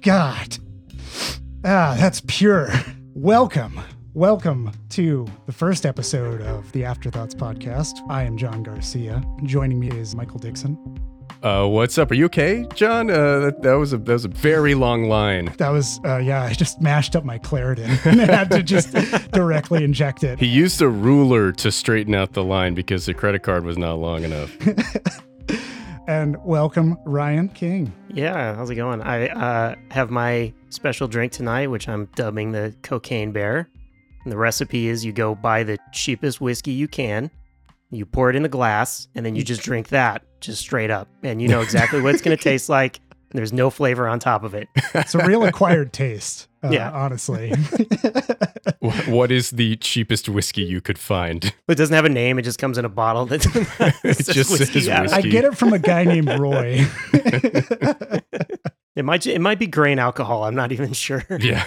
God. Ah, that's pure. Welcome. Welcome to the first episode of the Afterthoughts podcast. I am John Garcia. Joining me is Michael Dixon. Uh, what's up? Are you okay, John? Uh, that, that was a that was a very long line. That was uh, yeah. I just mashed up my Claritin and had to just directly inject it. He used a ruler to straighten out the line because the credit card was not long enough. and welcome Ryan King. Yeah, how's it going? I uh, have my special drink tonight, which I'm dubbing the Cocaine Bear. And the recipe is you go buy the cheapest whiskey you can, you pour it in the glass, and then you just drink that just straight up. And you know exactly what it's going to taste like. There's no flavor on top of it. It's a real acquired taste. Uh, Yeah. honestly. Wh- what is the cheapest whiskey you could find? It doesn't have a name. It just comes in a bottle. That It just says out. whiskey. I get it from a guy named Roy. It might it might be grain alcohol. I'm not even sure. Yeah.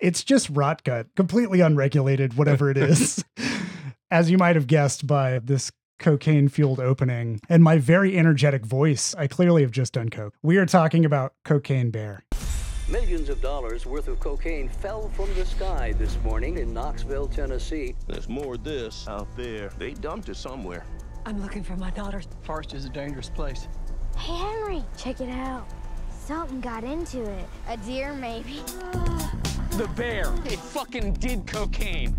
it's just rot gut, completely unregulated, whatever it is. As you might have guessed by this cocaine fueled opening and my very energetic voice, I clearly have just done coke. We are talking about Cocaine Bear. Millions of dollars worth of cocaine fell from the sky this morning in Knoxville, Tennessee. There's more of this out there. They dumped it somewhere. I'm looking for my daughter. Forest is a dangerous place. Hey, Henry, check it out. Something got into it. A deer, maybe. The bear. It fucking did cocaine.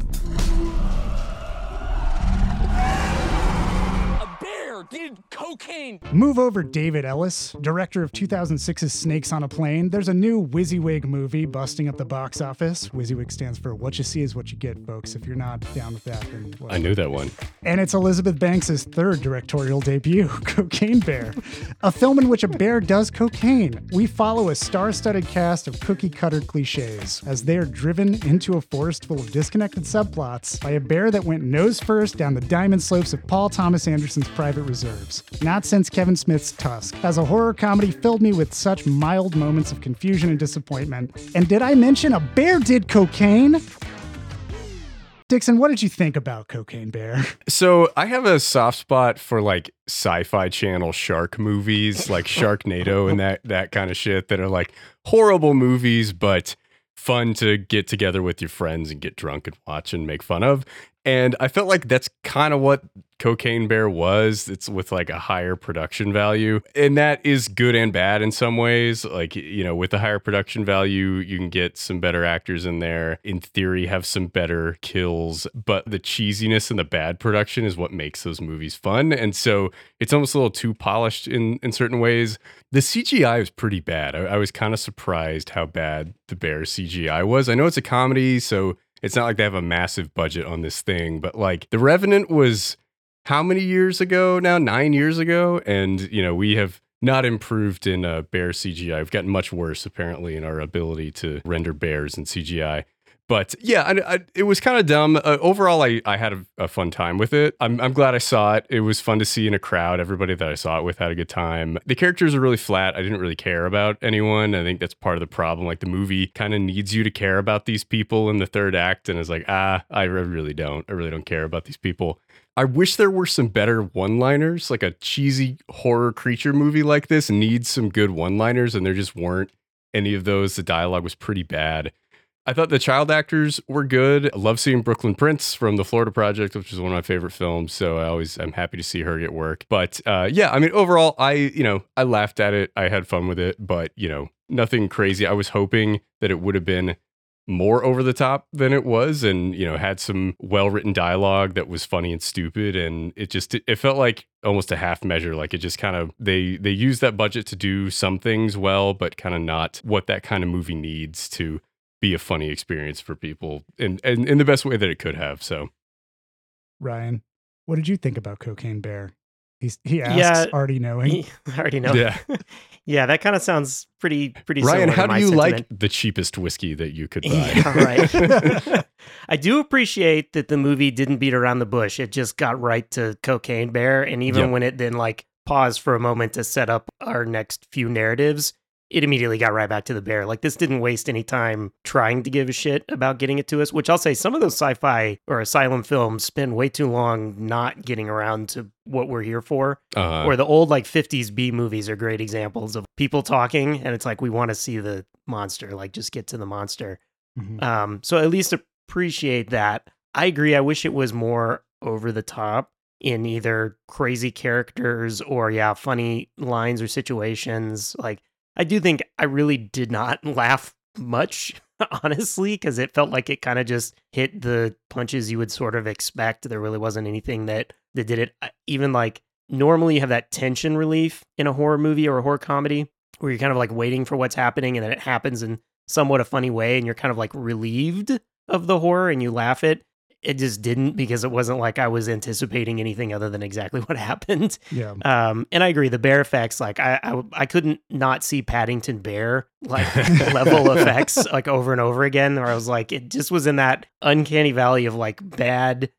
A bear did cocaine. Move over David Ellis, director of 2006's Snakes on a Plane. There's a new WYSIWYG movie busting up the box office. WYSIWYG stands for What You See Is What You Get, folks. If you're not down with that, then I knew that one. And it's Elizabeth Banks' third directorial debut, Cocaine Bear, a film in which a bear does cocaine. We follow a star studded cast of cookie cutter cliches as they are driven into a forest full of disconnected subplots by a bear that went nose first down the diamond slopes of Paul Thomas Anderson's private reserves. Not since Kevin Smith's Tusk has a horror comedy filled me with such mild moments of confusion and disappointment. And did I mention a bear did cocaine? Dixon, what did you think about Cocaine Bear? So I have a soft spot for like sci-fi channel shark movies, like Sharknado and that that kind of shit that are like horrible movies, but fun to get together with your friends and get drunk and watch and make fun of. And I felt like that's kind of what Cocaine Bear was. It's with like a higher production value. And that is good and bad in some ways. Like, you know, with the higher production value, you can get some better actors in there. In theory, have some better kills. But the cheesiness and the bad production is what makes those movies fun. And so it's almost a little too polished in, in certain ways. The CGI is pretty bad. I, I was kind of surprised how bad the Bear CGI was. I know it's a comedy, so it's not like they have a massive budget on this thing, but like The Revenant was how many years ago now? Nine years ago. And, you know, we have not improved in uh, bear CGI. We've gotten much worse, apparently, in our ability to render bears in CGI. But yeah, I, I, it was kind of dumb. Uh, overall, I, I had a, a fun time with it. I'm, I'm glad I saw it. It was fun to see in a crowd. Everybody that I saw it with had a good time. The characters are really flat. I didn't really care about anyone. I think that's part of the problem. Like the movie kind of needs you to care about these people in the third act, and it's like, ah, I really don't. I really don't care about these people. I wish there were some better one liners. Like a cheesy horror creature movie like this needs some good one liners, and there just weren't any of those. The dialogue was pretty bad. I thought the child actors were good. I love seeing Brooklyn Prince from the Florida Project, which is one of my favorite films. So I always I'm happy to see her get work. But uh, yeah, I mean overall, I you know I laughed at it. I had fun with it, but you know nothing crazy. I was hoping that it would have been more over the top than it was and you know had some well written dialogue that was funny and stupid. And it just it felt like almost a half measure. Like it just kind of they they used that budget to do some things well but kind of not what that kind of movie needs to be a funny experience for people and and in the best way that it could have so. Ryan, what did you think about Cocaine Bear? He's, he asks, Yeah, already knowing. I already know. Yeah. yeah, that kind of sounds pretty pretty. Ryan similar to how do you sentiment. like the cheapest whiskey that you could buy Yeah, right. I do appreciate that the movie didn't beat around the bush. It just got right to Cocaine Bear, and even Yep. when it then like paused for a moment to set up our next few narratives, it immediately got right back to the bear. Like this didn't waste any time trying to give a shit about getting it to us, which I'll say some of those sci-fi or asylum films spend way too long not getting around to what we're here for. Uh, or the old like 50s B movies are great examples of people talking and it's like we want to see the monster, like just get to the monster. Mhm. Um, so at least appreciate that. I agree. I wish it was more over the top in either crazy characters or yeah, funny lines or situations. Like I do think I really did not laugh much, honestly, because it felt like it kind of just hit the punches you would sort of expect. There really wasn't anything that that did it. Even like normally you have that tension relief in a horror movie or a horror comedy where you're kind of like waiting for what's happening and then it happens in somewhat a funny way and you're kind of like relieved of the horror and you laugh it. It just didn't because it wasn't like I was anticipating anything other than exactly what happened. Yeah. Um, and I agree, the bear effects, like I, I, I couldn't not see Paddington Bear like level effects like over and over again. Where I was like, it just was in that uncanny valley of like bad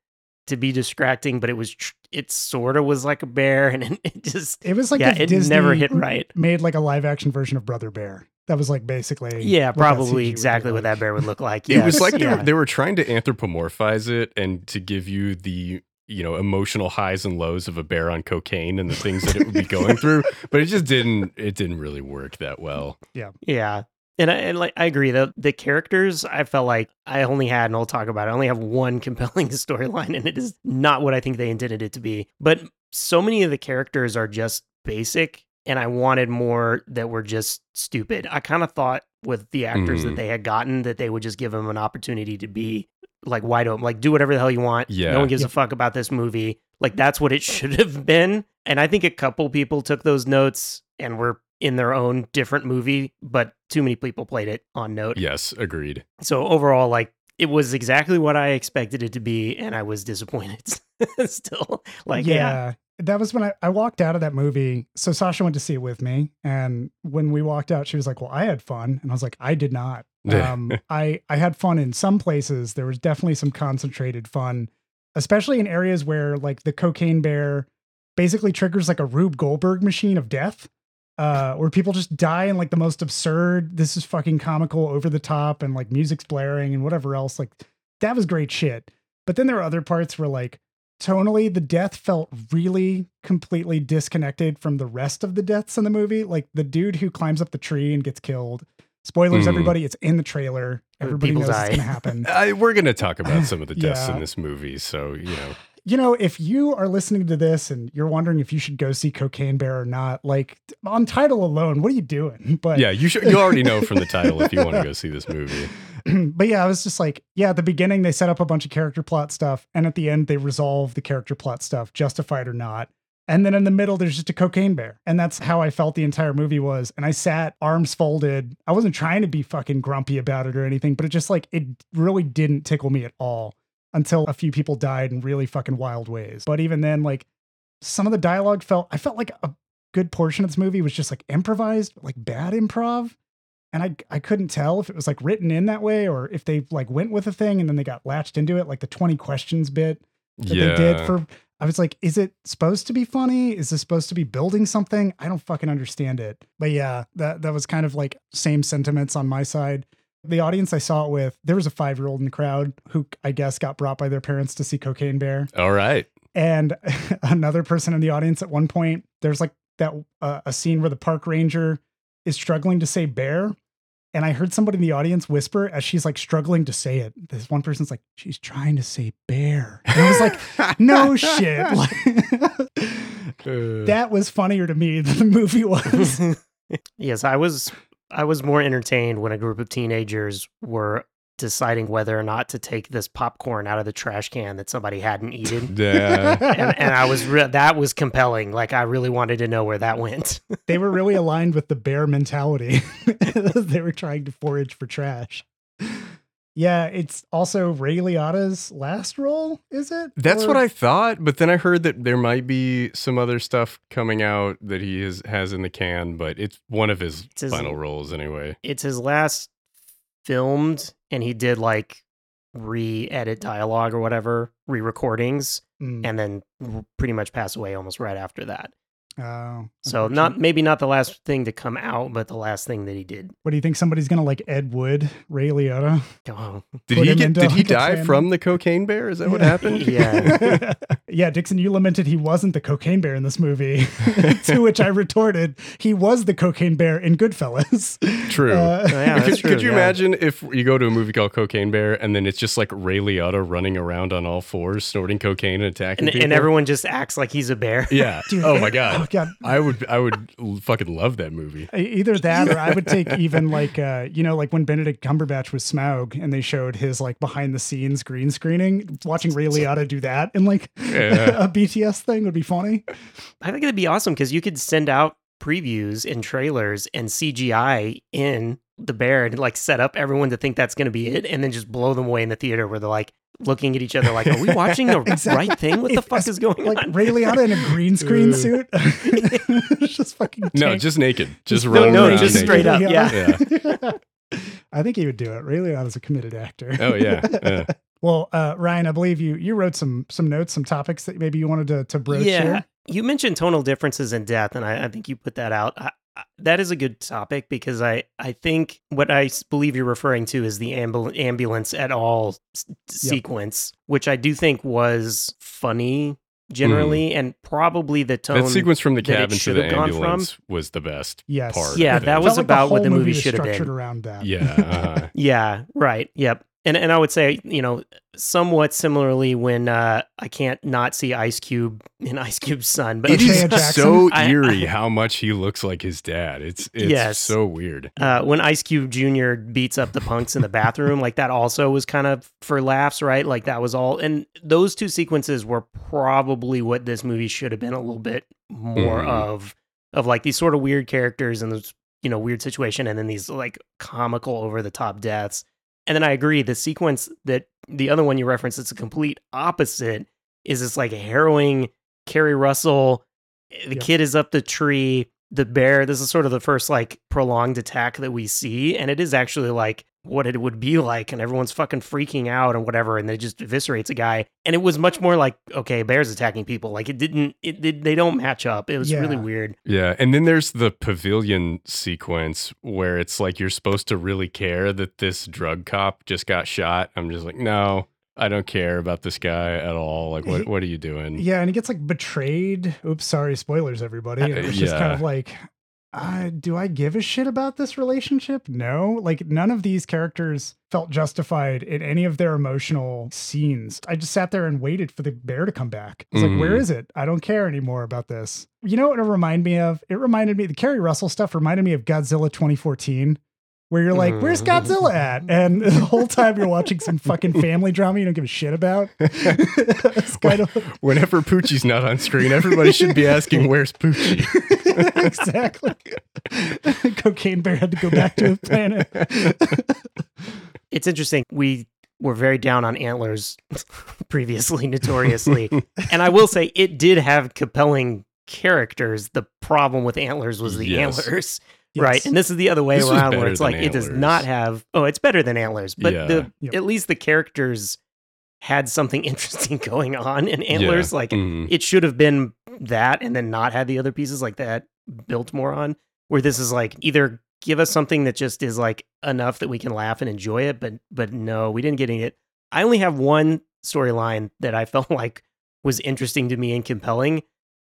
to be distracting, but it was tr- it sort of was like a bear, and it, it just It was like yeah, it Disney never hit right. Made like a live action version of Brother Bear. That was like basically Yeah, probably CG exactly look what that bear would look like. it was like they, yeah. were, they were trying to anthropomorphize it and to give you the you know emotional highs and lows of a bear on cocaine and the things that it would be going through but it just didn't it didn't really work that well Yeah. Yeah, and I, and like I agree the the characters I felt like I only had and I'll talk about it. I only have one compelling storyline and it is not what I think they intended it to be. But so many of the characters are just basic and I wanted more that were just stupid. I kind of thought with the actors Mhm. that they had gotten that they would just give them an opportunity to be like wide open, like do whatever the hell you want. Yeah. No one gives Yeah. a fuck about this movie. Like that's what it should have been. And I think a couple people took those notes and were in their own different movie, but too many people played it on note. yes agreed So overall, like it was exactly what I expected it to be, and I was disappointed still. Like, yeah. yeah. That was when I, I walked out of that movie. So Sasha went to see it with me. And when we walked out, she was like, Well, I had fun. And I was like, I did not. Um, I, I had fun in some places. There was definitely some concentrated fun, especially in areas where like the cocaine bear basically triggers like a Rube Goldberg machine of death. Uh, where people just die in like the most absurd, this is fucking comical, over the top, and like music's blaring and whatever else. Like that was great shit. But then there are other parts where like tonally the death felt really completely disconnected from the rest of the deaths in the movie like the dude who climbs up the tree and gets killed spoilers Mhm. everybody it's in the trailer everybody people knows die. it's gonna happen I, we're gonna talk about some of the deaths Yeah. in this movie so you know you know if you are listening to this and you're wondering if you should go see cocaine bear or not like on title alone what are you doing but yeah you should you already know from the title if you want to go see this movie but yeah, I was just like, yeah, at the beginning they set up a bunch of character plot stuff, and at the end they resolve the character plot stuff, justified or not. And then in the middle, there's just a cocaine bear. And that's how I felt the entire movie was. And I sat arms folded. I wasn't trying to be fucking grumpy about it or anything, but it just like, it really didn't tickle me at all until a few people died in really fucking wild ways. But even then, like, some of the dialogue felt, I felt like a good portion of this movie was just like improvised, like bad improv and I I couldn't tell if it was like written in that way or if they like went with a thing and then they got latched into it, like the 20 questions bit that yeah they did for I was like, is it supposed to be funny? Is this supposed to be building something? I don't fucking understand it. But yeah, that that was kind of like same sentiments on my side. The audience I saw it with, there was a five year old in the crowd who I guess got brought by their parents to see Cocaine Bear all right and another person in the audience at one point there's like that uh, a scene where the park ranger is struggling to say bear and i heard somebody in the audience whisper as she's like struggling to say it. This one person's like she's trying to say bear. And i was like no shit. Like, Uh, that was funnier to me than the movie was. Yes, I was I was more entertained when a group of teenagers were deciding whether or not to take this popcorn out of the trash can that somebody hadn't eaten. yeah and, and I was re- that was compelling. Like I really wanted to know where that went. they were really aligned with the bear mentality they were trying to forage for trash yeah it's also ray liotta's last role is it That's Or- what I thought, but then I heard that there might be some other stuff coming out that he is, has in the can, but it's one of his It's his- final roles anyway. it's his last filmed, and he did like re-edit dialogue or whatever, re-recordings, Mm. and then pretty much pass away almost right after that. Oh, So not maybe not the last thing to come out, but the last thing that he did. What do you think? Somebody's gonna like Ed Wood, Ray Liotta? Oh, Did he get? Did he die fan- from the cocaine bear? Is that what happened? Yeah. yeah, Dixon, you lamented he wasn't the cocaine bear in this movie. to which I retorted, he was the cocaine bear in Goodfellas. True. Uh, Oh, yeah, could, true, could you yeah. imagine if you go to a movie called Cocaine Bear and then it's just like Ray Liotta running around on all fours, snorting cocaine and attacking And, people? and everyone just acts like he's a bear. Yeah. Dude, oh my god. Oh, God. I would. I would fucking love that movie. Either that, or I would take even like uh, you know, like when Benedict Cumberbatch was Smaug, and they showed his like behind the scenes green screening. Watching Ray Liotta do that in like Yeah. a BTS thing would be funny. I think it'd be awesome because you could send out previews and trailers and CGI in the bear and like set up everyone to think that's going to be it and then just blow them away in the theater where they're like looking at each other like, are we watching the Exactly. right thing? What the fuck is going Like on? Ray Liotta in a green screen suit, It's just fucking No, just naked. Just No, running no, around just naked. straight up, Yeah. I think he would do it. Ray Liotta's a committed actor. Oh yeah. yeah. Well, uh, Ryan, I believe you you wrote some some notes, some topics that maybe you wanted to to broach yeah. here. You mentioned tonal differences in death, and I, I think you put that out. I, I, that is a good topic because I, I think what I believe you're referring to is the ambul- ambulance at all s- sequence, which I do think was funny generally, and probably the tone. That sequence from the that it cabin to the have gone from. ambulance was the best Yes. part. Yeah, that was Felt like about what the movie was should have been. around that. Yeah. uh-huh. Yeah, right. Yep. And and I would say, you know, somewhat similarly when uh I can't not see Ice Cube in Ice Cube's son, but it is Shea is Jackson? so I- eerie how much he looks like his dad. It's it's Yes. so weird. uh, when Ice Cube Jr. beats up the punks in the bathroom, like that also was kind of for laughs, right? Like that was all, and those two sequences were probably what this movie should have been a little bit more Mhm. of, of like these sort of weird characters and this, you know, weird situation, and then these like comical over the top deaths. And then I agree, the sequence that the other one you referenced, it's a complete opposite, is this like harrowing Keri Russell. Eh, the Yep. kid is up the tree. The bear, this is sort of the first like prolonged attack that we see. And it is actually like what it would be like. And everyone's fucking freaking out and whatever. And they just eviscerates a guy. And it was much more like, okay, bear's attacking people. Like it didn't, it did, they don't match up. It was really weird. Yeah, and then there's the pavilion sequence where it's like you're supposed to really care that this drug cop just got shot. I'm just like, no, I don't care about this guy at all. Like, what what are you doing? Yeah, and he gets like betrayed. Oops, sorry, spoilers, everybody. Uh, and it's just kind of like, uh, do I give a shit about this relationship? No. Like, none of these characters felt justified in any of their emotional scenes. I just sat there and waited for the bear to come back. I was like, where Mhm. it? I don't care anymore about this. You know what it reminded me of? It reminded me, the Keri Russell stuff reminded me of Godzilla 2014. Where you're like, where's mm. Godzilla at? And the whole time you're watching some fucking family drama you don't give a shit about. it's kind of Whenever Poochie's not on screen, everybody should be asking, "Where's Poochie?" exactly. Cocaine Bear had to go back to his planet. It's interesting. We were very down on antlers previously, notoriously. and I will say it did have compelling characters. The problem with antlers was the Yes. antlers. Yes. Right. And this is the other way This around where it's than like it does not have oh, it's better than antlers. But Yeah. the Yep. at least the characters had something interesting going on in antlers. Yeah. Like Mhm. it should have been that and then not had the other pieces like that built more on. Where this is like either give us something that just is like enough that we can laugh and enjoy it, but but no, we didn't get any it. I only have one storyline that I felt like was interesting to me and compelling.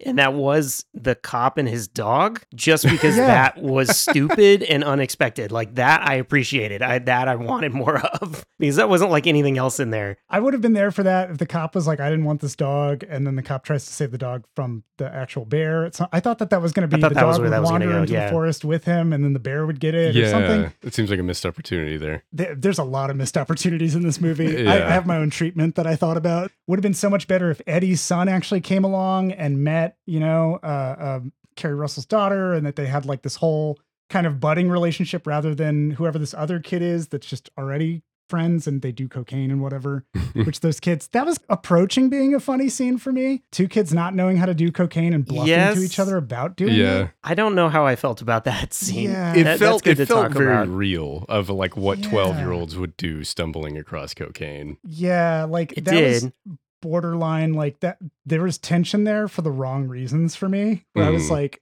And that was the cop and his dog, just because Yeah. that was stupid and unexpected. Like that, I appreciated. I that I wanted more of because that wasn't like anything else in there. I would have been there for that if the cop was like, I didn't want this dog. And then the cop tries to save the dog from the actual bear. It's not, I thought that that was going to be the that was dog where would that was wander go, into yeah. the forest with him and then the bear would get it or something. it seems like a missed opportunity there. There- There's a lot of missed opportunities in this movie. I, I have my own treatment that I thought about. Would have been so much better if Eddie's son actually came along and met, you know, uh, um, Keri Russell's daughter, and that they had like this whole kind of budding relationship rather than whoever this other kid is that's just already friends and they do cocaine and whatever. which those kids that was approaching being a funny scene for me. Two kids not knowing how to do cocaine and bluffing Yes. to each other about doing yeah, it. I don't know how I felt about that scene. Yeah. it That- felt, it felt very about. real of like what Yeah. twelve year olds would do stumbling across cocaine. Yeah, like It that was did. Borderline like that. There was tension there for the wrong reasons for me. Where I was Mm. like,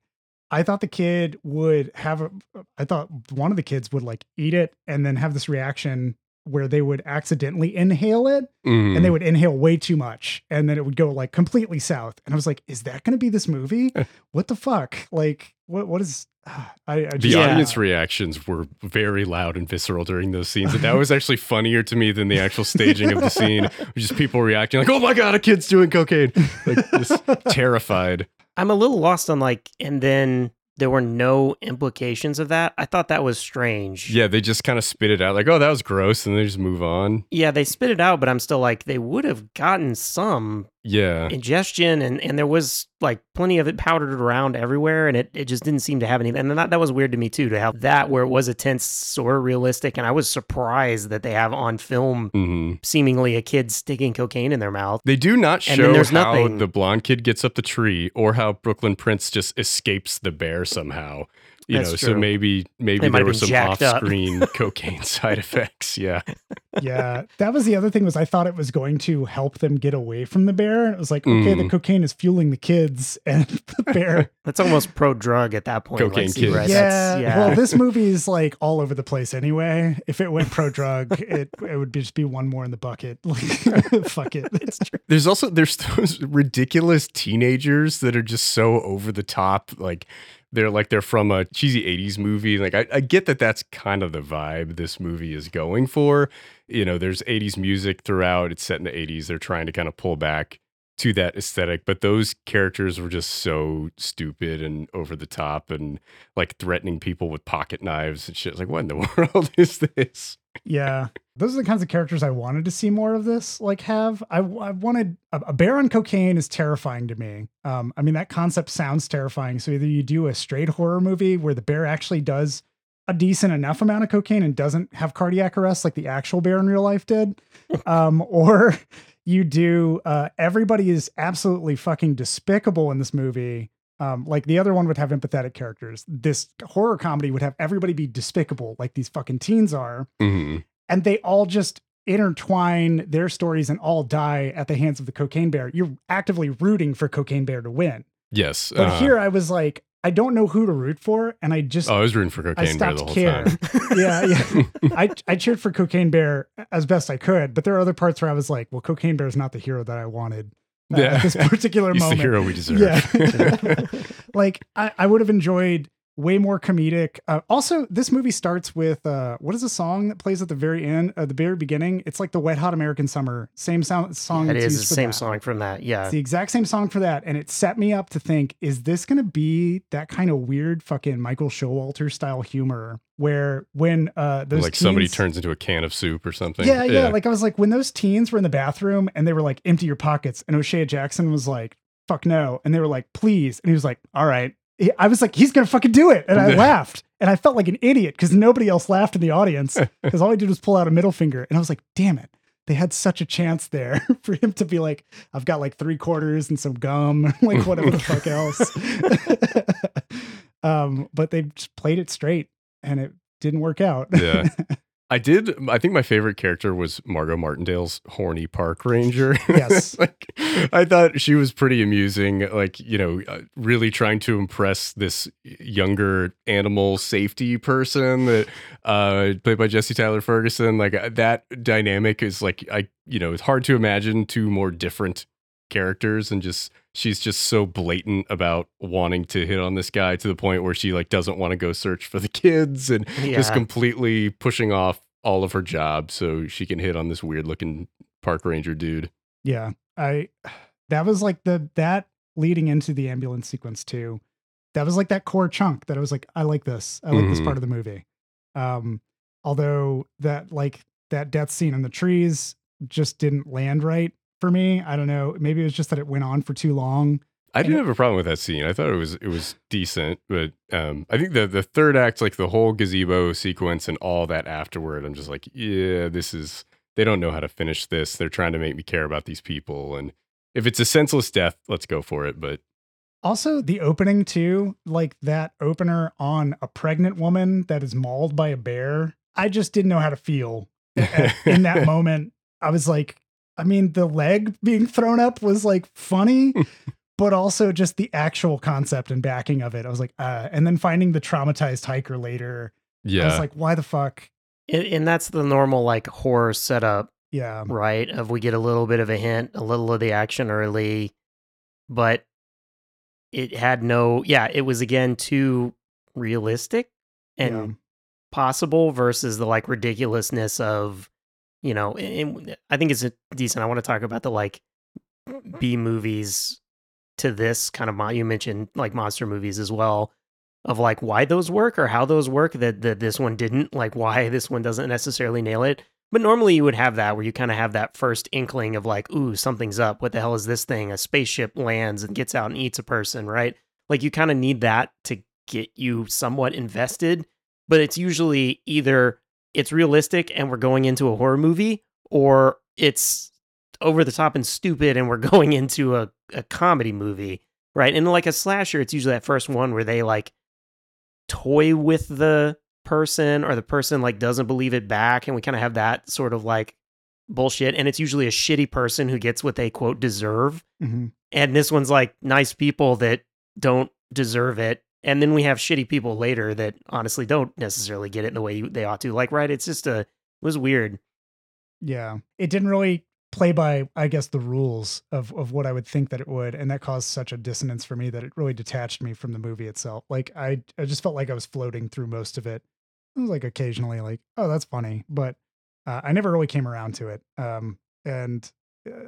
I thought the kid would have a. I thought one of the kids would like eat it and then have this reaction where they would accidentally inhale it Mhm. and they would inhale way too much and then it would go like completely south and i was like is that going to be this movie what the fuck like what what is i, I the just, audience reactions were very loud and visceral during those scenes. And that was actually funnier to me than the actual staging of the scene. Just people reacting like, "Oh my god, a kid's doing cocaine!" Like just terrified. I'm a little lost on like, and then there were no implications of that. I thought that was strange. Yeah, they just kind of spit it out like, "Oh, that was gross," and they just move on. Yeah, they spit it out, but I'm still like, they would have gotten some Yeah, ingestion and, and there was like plenty of it powdered around everywhere and it, it just didn't seem to have any and that, that was weird to me too to have that where it was a tense sort of realistic and i was surprised that they have on film hmm seemingly a kid sticking cocaine in their mouth They do not And show there's how nothing. the blonde kid gets up the tree or how Brooklyn Prince just escapes the bear somehow. You That's know, so maybe maybe They there were some off-screen cocaine side effects. Yeah, yeah that was the other thing was i thought it was going to help them get away from the bear and it was like okay the Mm. cocaine is fueling the kids and the bear that's almost pro drug at that point Cocaine like, kids. right? yeah, yeah. well this movie is like all over the place anyway if it went pro drug it it would just be one more in the bucket like fuck it it's true There's also there's those ridiculous teenagers that are just so over the top. Like they're like they're from a cheesy '80s movie. Like I, I get that that's kind of the vibe this movie is going for. You know, there's '80s music throughout. It's set in the '80s. They're trying to kind of pull back to that aesthetic, but those characters were just so stupid and over the top and like threatening people with pocket knives and shit. It's like, what in the world is this? Yeah, those are the kinds of characters I wanted to see more of this. Like, have I? I wanted a, a bear on cocaine is terrifying to me. Um, I mean that concept sounds terrifying. So either you do a straight horror movie where the bear actually does a decent enough amount of cocaine and doesn't have cardiac arrest like the actual bear in real life did, um, or you do uh, everybody is absolutely fucking despicable in this movie. Um, like the other one would have empathetic characters. This horror comedy would have everybody be despicable, like these fucking teens are Mhm. and they all just intertwine their stories and all die at the hands of the cocaine bear. You're actively rooting for cocaine bear to win. Yes. But uh, here I was like, I don't know who to root for, and I just oh, I was rooting for cocaine bear the whole care. time. yeah, yeah. I I cheered for cocaine bear as best I could, but there are other parts where I was like, well, cocaine bear is not the hero that I wanted Yeah. at this particular He's moment. the hero we deserve. Yeah. like I, I would have enjoyed way more comedic. Uh, also, this movie starts with uh, what is the song that plays at the very end, at the very beginning? It's like the Wet Hot American Summer, same sound song. it that's the same that. song from that yeah It's the exact same song for that, and it set me up to think: Is this going to be that kind of weird, fucking Michael Showalter style humor, where when uh, those like somebody turns into a can of soup or something. yeah, yeah, Like I was like, when those teens were in the bathroom and they were like, empty your pockets, and O'Shea Jackson was like, fuck no. And they were like, please. And he was like, all right. I was like, he's gonna fucking do it. And I laughed. And I felt like an idiot because nobody else laughed in the audience. Because all he did was pull out a middle finger. And I was like, damn it. They had such a chance there for him to be like, I've got like three quarters and some gum, like whatever the fuck else. um, but they just played it straight and it didn't work out. Yeah. I did. I think my favorite character was Margot Martindale's horny park ranger. Yes. like, I thought she was pretty amusing. Like, you know, uh, really trying to impress this younger animal safety person that uh, played by Jesse Tyler Ferguson. Like uh, that dynamic is like I, you know, it's hard to imagine two more different characters and just she's just so blatant about wanting to hit on this guy to the point where she like doesn't want to go search for the kids and just completely pushing off all of her job so she can hit on this weird looking park ranger dude. Yeah. I that was like the that leading into the ambulance sequence too. That was like that core chunk that I was like, I like this. I like this Mhm. part of the movie. Um, although that like that death scene in the trees just didn't land right for me. I don't know. Maybe it was just that it went on for too long. I didn't have a problem with that scene. I thought it was it was decent, but um, I think the the third act, like the whole gazebo sequence and all that afterward, I'm just like, yeah, this is they don't know how to finish this. They're trying to make me care about these people, and if it's a senseless death, let's go for it. But Also, the opening too, like that opener on a pregnant woman that is mauled by a bear. I just didn't know how to feel in that moment. I was like, I mean, the leg being thrown up was like funny, but also just the actual concept and backing of it. I was like, uh, and then finding the traumatized hiker later. Yeah. I was like, why the fuck? And, and that's the normal like horror setup, Yeah. right? Of we get a little bit of a hint, a little of the action early, but it had no. Yeah, it was again too realistic and yeah. possible versus the like ridiculousness of you know i think it's decent i want to talk about the like b movies to this kind of you mentioned like monster movies as well of like why those work or how those work that that this one didn't like why this one doesn't necessarily nail it. But normally you would have that where you kind of have that first inkling of like ooh something's up. What the hell is this thing? A spaceship lands and gets out and eats a person right? Like you kind of need that to get you somewhat invested but it's usually either it's realistic and we're going into a horror movie or it's over the top and stupid and we're going into a, a comedy movie right? And like a slasher it's usually that first one where they like toy with the person or the person like doesn't believe it back and we kind of have that sort of like bullshit and it's usually a shitty person who gets what they quote deserve hmm and this one's like nice people that don't deserve it and then we have shitty people later that honestly don't necessarily get it the way they ought to like right it's just a it was weird Yeah. It didn't really play by, I guess, the rules of, of what I would think that it would. And that caused such a dissonance for me that it really detached me from the movie itself. Like I, I just felt like I was floating through most of it. It was like occasionally like, oh, that's funny. But uh, I never really came around to it. Um, and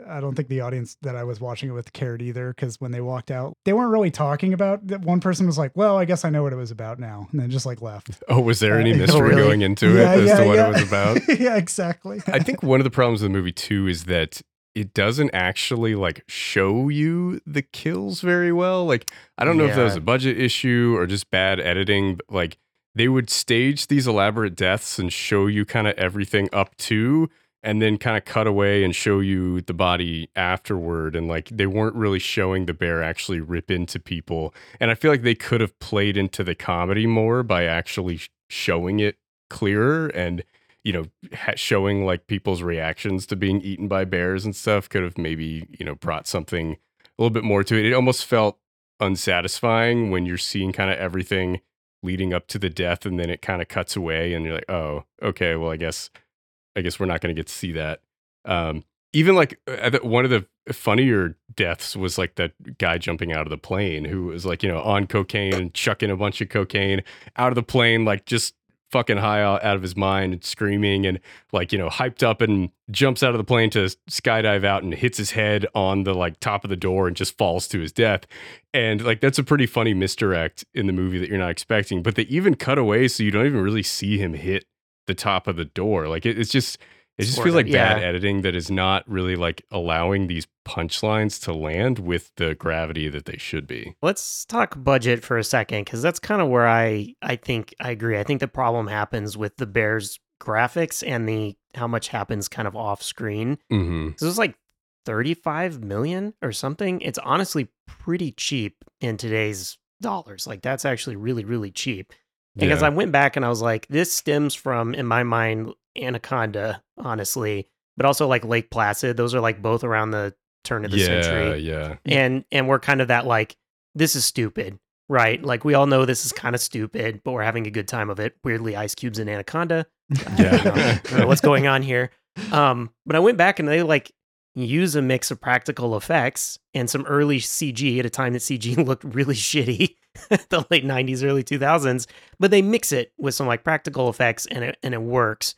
I don't think the audience that I was watching it with cared either because when they walked out, they weren't really talking about that. One person was like, well, I guess I know what it was about now. And then just like left. Oh, was there any Uh, mystery really? going into Yeah, it as yeah, to what yeah. it was about? yeah, exactly. I think one of the problems with the movie too is that it doesn't actually like show you the kills very well. Like I don't know if that was a budget issue or just bad editing, but like they would stage these elaborate deaths and show you kind of everything up to and then kind of cut away and show you the body afterward and like they weren't really showing the bear actually rip into people. And I feel like they could have played into the comedy more by actually showing it clearer and you know showing like people's reactions to being eaten by bears and stuff could have maybe you know brought something a little bit more to it it almost felt unsatisfying when you're seeing kind of everything leading up to the death and then it kind of cuts away and you're like oh okay well i guess i guess we're not going to get to see that um even like uh, one of the funnier deaths was like that guy jumping out of the plane who was like you know on cocaine and chucking a bunch of cocaine out of the plane like just fucking high out out of his mind and screaming and like you know hyped up and jumps out of the plane to skydive out and hits his head on the like top of the door and just falls to his death. And like that's a pretty funny misdirect in the movie that you're not expecting but they even cut away so you don't even really see him hit the top of the door like it, it's just it just Sort feels of, like bad editing that is not really like allowing these punchlines to land with the gravity that they should be Let's talk budget for a second because that's kind of where I I think I agree. I think the problem happens with the Bears graphics and the how much happens kind of off screen. mm-hmm. So it's like 35 million or something. It's honestly pretty cheap in today's dollars. Like that's actually really really cheap. Because I went back and I was like, this stems from, in my mind, Anaconda, honestly, but also like Lake Placid. Those are like both around the turn of the yeah century yeah. And and we're kind of that like this is stupid right? Like we all know this is kind of stupid but we're having a good time of it. Weirdly ice cubes and anaconda. Yeah. I don't know- I don't know what's going on here. Um but i went back and they like use a mix of practical effects and some early cg at a time that cg looked really shitty the late 90s early 2000s but they mix it with some like practical effects and it and it works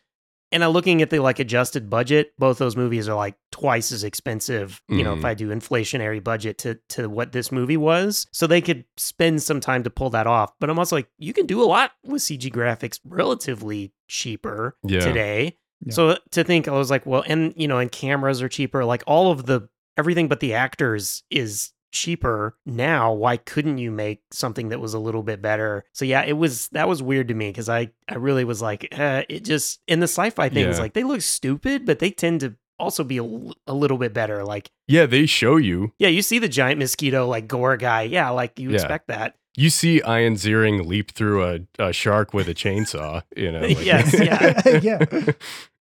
and I'm looking at the like adjusted budget. Both those movies are like twice as expensive. You know, if Mhm. I do inflationary budget to to what this movie was, so they could spend some time to pull that off. But I'm also like, you can do a lot with CG graphics relatively cheaper Yeah. today. Yeah. So to think, I was like, well, and you know, and cameras are cheaper. Like all of the everything but the actors is cheaper now why couldn't you make something that was a little bit better so yeah it was that was weird to me because i i really was like uh, it just in the sci-fi things Yeah. like they look stupid but they tend to also be a little bit better like yeah they show you yeah you see the giant mosquito like gore guy yeah like you Yeah. expect that you see Ian Ziering leap through a, a shark with a chainsaw, you know. like- Yes, yeah. yeah.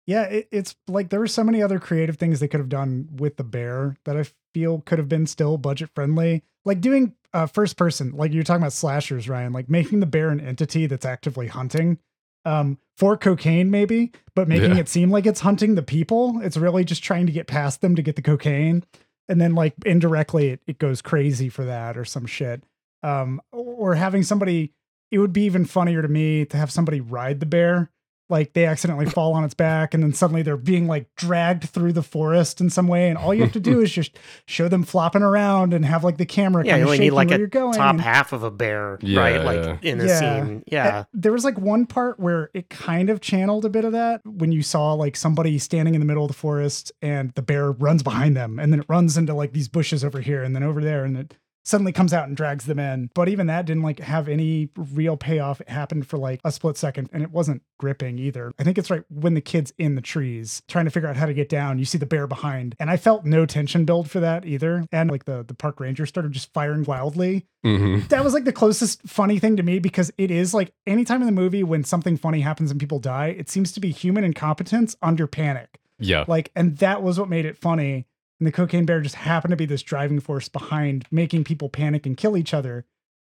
Yeah, it, it's like there were so many other creative things they could have done with the bear that I feel could have been still budget friendly. Like doing uh, first person, like you're talking about slashers, Ryan, like making the bear an entity that's actively hunting um, for cocaine, maybe, but making Yeah. it seem like it's hunting the people. It's really just trying to get past them to get the cocaine. And then, like, indirectly, it, it goes crazy for that or some shit. Um, or having somebody, it would be even funnier to me to have somebody ride the bear like they accidentally fall on its back and then suddenly they're being like dragged through the forest in some way and all you have to do is just show them flopping around and have like the camera Yeah, kind you of only need like where a you're going top half of a bear, Yeah, right? Like yeah. in the Yeah. scene. Yeah. Uh, there was like one part where it kind of channeled a bit of that when you saw like somebody standing in the middle of the forest and the bear runs behind them and then it runs into like these bushes over here and then over there and it suddenly comes out and drags them in. But even that didn't like have any real payoff. It happened for like a split second and it wasn't gripping either. I think it's right when the kid's in the trees trying to figure out how to get down, you see the bear behind. And I felt no tension build for that either. And like the the park ranger started just firing wildly hmm that was like the closest funny thing to me because it is like anytime in the movie when something funny happens and people die, it seems to be human incompetence under panic. Yeah. Like, and that was what made it funny. And the cocaine bear just happened to be this driving force behind making people panic and kill each other.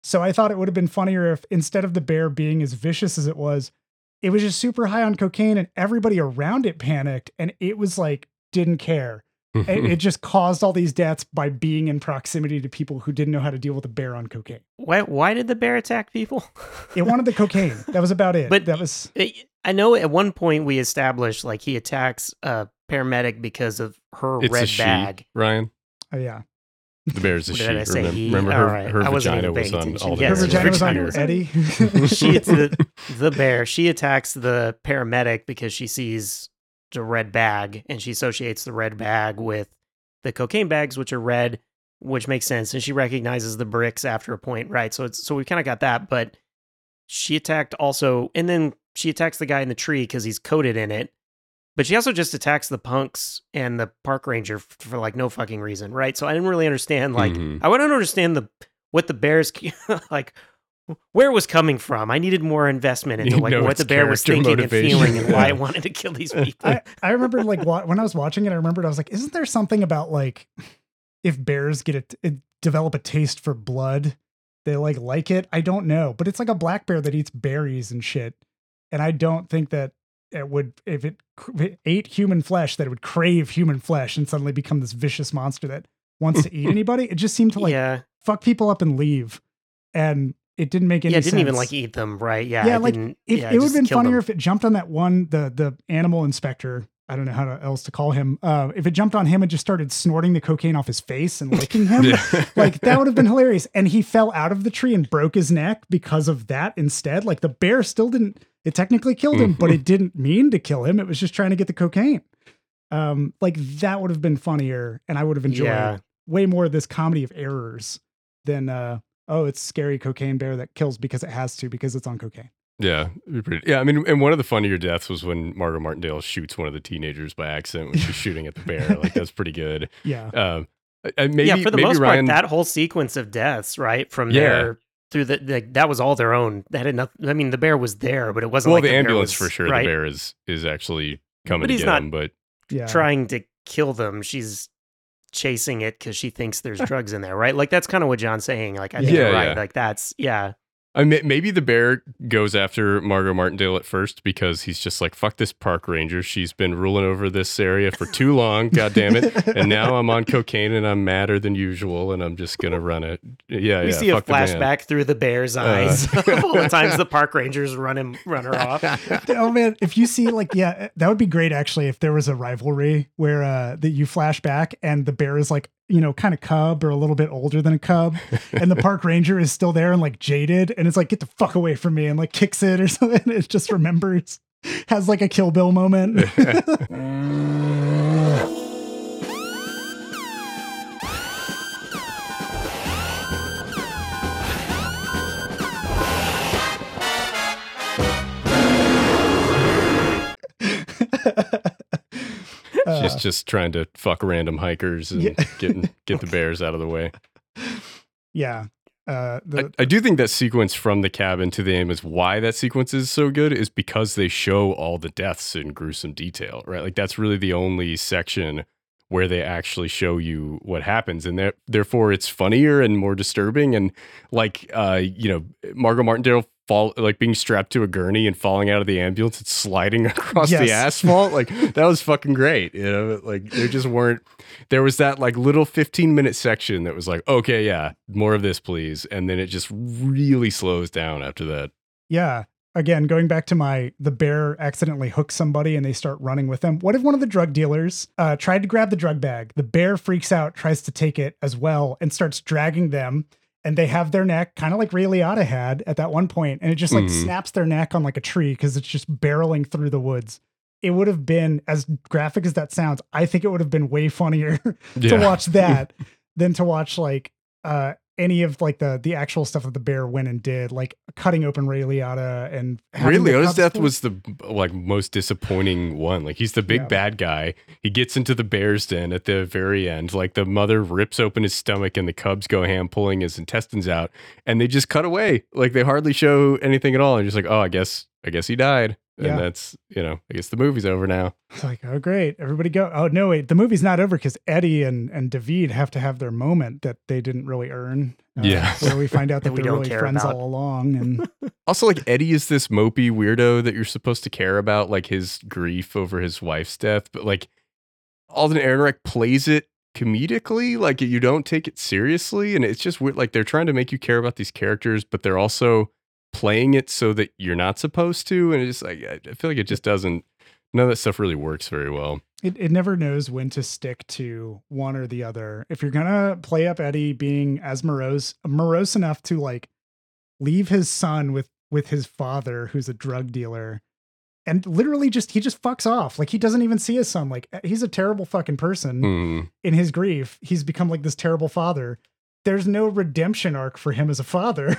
So I thought it would have been funnier if instead of the bear being as vicious as it was, it was just super high on cocaine and everybody around it panicked and it was like didn't care. It, it just caused all these deaths by being in proximity to people who didn't know how to deal with a bear on cocaine. Why why did the bear attack people? It wanted the cocaine. That was about it. But- that was It- I know at one point we established like he attacks a paramedic because of her it's a red she, bag. Ryan. oh yeah. The bear's a What she. did I say? Remember, He? remember her, right. her I wasn't vagina was on attention. all the Yes, Her it's vagina was on vagina. Eddie. she the the bear. She attacks the paramedic because she sees the red bag and she associates the red bag with the cocaine bags, which are red, which makes sense. And she recognizes the bricks after a point, right? So it's so we kind of got that, but she attacked also, and then she attacks the guy in the tree because he's coated in it. But she also just attacks the punks and the park ranger f- for like no fucking reason, right? So I didn't really understand. Like, Mhm. I wouldn't understand the what the bears like where it was coming from. I needed more investment into You like know what the bear was character thinking and feeling and why Yeah. it wanted to kill these people. I, I remember like wa- when I was watching it, I remembered I was like, isn't there something about like if bears get it, it develop a taste for blood, they like like it? I don't know, but it's like a black bear that eats berries and shit, and I don't think that it would if it, if it ate human flesh that it would crave human flesh and suddenly become this vicious monster that wants to eat anybody. It just seemed to like yeah, fuck people up and leave, and it didn't make any sense. yeah, it didn't even like eat them, right? Yeah, Yeah, it like, If, yeah, it would have been funnier them. if it jumped on that one, the the animal inspector. I don't know how else to call him. Uh, if it jumped on him and just started snorting the cocaine off his face and licking him, Yeah. like that would have been hilarious. And he fell out of the tree and broke his neck because of that instead. Like the bear still didn't. It technically killed him, but it didn't mean to kill him. It was just trying to get the cocaine. Um, like that would have been funnier, and I would have enjoyed Yeah. way more of this comedy of errors than uh, oh, it's scary cocaine bear that kills because it has to because it's on cocaine. Yeah, pretty- yeah. I mean, and one of the funnier deaths was when Margot Martindale shoots one of the teenagers by accident when she's shooting at the bear. Like that's pretty good. Yeah. Um, and maybe yeah, for the maybe most Ryan, part, that whole sequence of deaths, right, from Yeah. there through the, the that was all their own. That had nothing. I mean, the bear was there, but it wasn't well, like the, bear ambulance was- for sure. right? The bear is is actually coming But to he's get not- him. But Yeah. trying to kill them. She's chasing it because she thinks there's drugs in there, right? Like that's kind of what John's saying. Like I think Yeah, you're right. yeah. Like that's yeah. I mean, maybe the bear goes after Margot Martindale at first because he's just like, "Fuck this park ranger. She's been ruling over this area for too long. God damn it! And now I'm on cocaine and I'm madder than usual, and I'm just gonna run it. Yeah, We yeah. see a fuck the flashback through the bear's eyes of all the times the park rangers run him run her off. oh man, if you see like yeah, that would be great actually if there was a rivalry where uh that you flash back and the bear is like, you know, kind of cub or a little bit older than a cub and the park ranger is still there and like jaded and it's like get the fuck away from me and like kicks it or something. It just remembers has like a kill bill moment. She's just trying to fuck random hikers and Yeah. getting get the bears out of the way. yeah. Uh, I, the, I do think that sequence from the cabin to the aim is why that sequence is so good is because they show all the deaths in gruesome detail, right? Like that's really the only section where they actually show you what happens, and therefore it's funnier and more disturbing. And like, uh, you know, Margot Martindale fall like being strapped to a gurney and falling out of the ambulance and sliding across the asphalt, like that was fucking great. You know, like there just weren't there was that like little 15 minute section that was like, okay, yeah, more of this, please. And then it just really slows down after that. yeah. Again, going back to my the bear accidentally hooks somebody and they start running with them. What if one of the drug dealers uh, tried to grab the drug bag? The bear freaks out, tries to take it as well, and starts dragging them. And they have their neck kind of like Ray Liotta had at that one point, and it just like Mhm. snaps their neck on like a tree because it's just barreling through the woods. It would have been as graphic as that sounds. I think it would have been way funnier to Yeah. watch that than to watch like uh any of like the the actual stuff that the bear went and did, like cutting open Ray Liotta and Ray Liotta's death was the like most disappointing one. Like he's the big Yeah. bad guy. He gets into the bear's den at the very end. Like the mother rips open his stomach and the cubs go ham pulling his intestines out, and they just cut away. Like they hardly show anything at all. And just like, oh, I guess I guess he died. And Yeah. that's you know, I guess the movie's over now. It's like, oh great, everybody go. Oh no, wait, the movie's not over because Eddie and and David have to have their moment that they didn't really earn. Uh, Yeah. so we find out that That we they're don't really friends about. all along, and Also, like Eddie is this mopey weirdo that you're supposed to care about, like his grief over his wife's death, but like Alden Ehrenreich plays it comedically, like you don't take it seriously, and it's just weird. Like they're trying to make you care about these characters, but they're also playing it so that you're not supposed to, and it's just like I feel like it just doesn't. None of that stuff really works very well. it, it never knows when to stick to one or the other. If you're gonna play up Eddie being as morose, morose enough to like leave his son with with his father, who's a drug dealer, and literally just he just fucks off. Like he doesn't even see his son. Like he's a terrible fucking person Hmm. in his grief. He's become like this terrible father. There's no redemption arc for him as a father.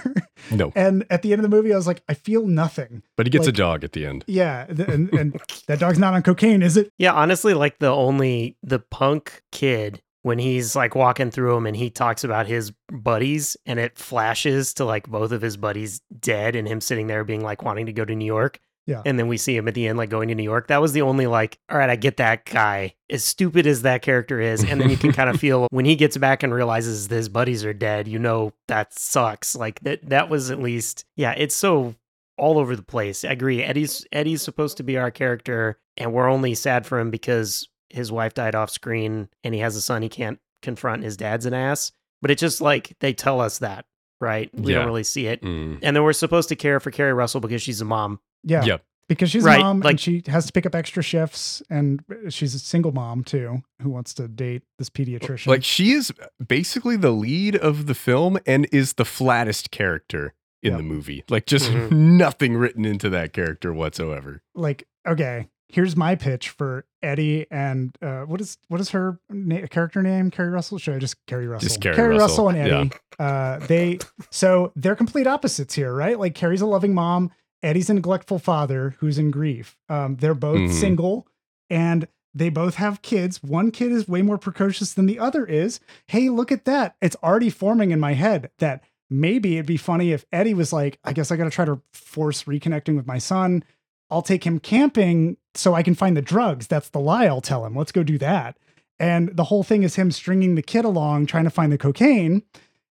No, and at the end of the movie, I was like, I feel nothing. but he gets like- a dog at the end. Yeah, th- and, and that dog's not on cocaine, is it? Yeah, honestly, like the only the punk kid when he's like walking through him and he talks about his buddies and it flashes to like both of his buddies dead and him sitting there being like wanting to go to New York. Yeah. And then we see him at the end like going to New York. That was the only like, all right, I get that guy. As stupid as that character is. And then you can kind of feel when he gets back and realizes his buddies are dead, you know that sucks. Like that that was at least yeah, it's so all over the place. I agree. Eddie's Eddie's supposed to be our character, and we're only sad for him because his wife died off screen and he has a son he can't confront. His dad's an ass. But it's just like they tell us that, right? We Yeah. don't really see it. Mm. And then we're supposed to care for Keri Russell because she's a mom. Yeah. Yep. Because she's Right, a mom and she has to pick up extra shifts and she's a single mom too who wants to date this pediatrician. Like she is basically the lead of the film and is the flattest character in Yep. the movie. Like just Mhm. nothing written into that character whatsoever. like okay, here's my pitch for Eddie and uh what is what is her na- character name? Keri Russell? Should I just Keri Russell? Just Keri Russell, and Eddie. Uh they so they're complete opposites here, right? Like Keri's a loving mom, Eddie's a neglectful father who's in grief. Um they're both Mhm. single and they both have kids. One kid is way more precocious than the other is. Hey, look at that. It's already forming in my head that maybe it'd be funny if Eddie was like, I guess I got to try to force reconnecting with my son. I'll take him camping so I can find the drugs. That's the lie I'll tell him. Let's go do that. And the whole thing is him stringing the kid along, trying to find the cocaine.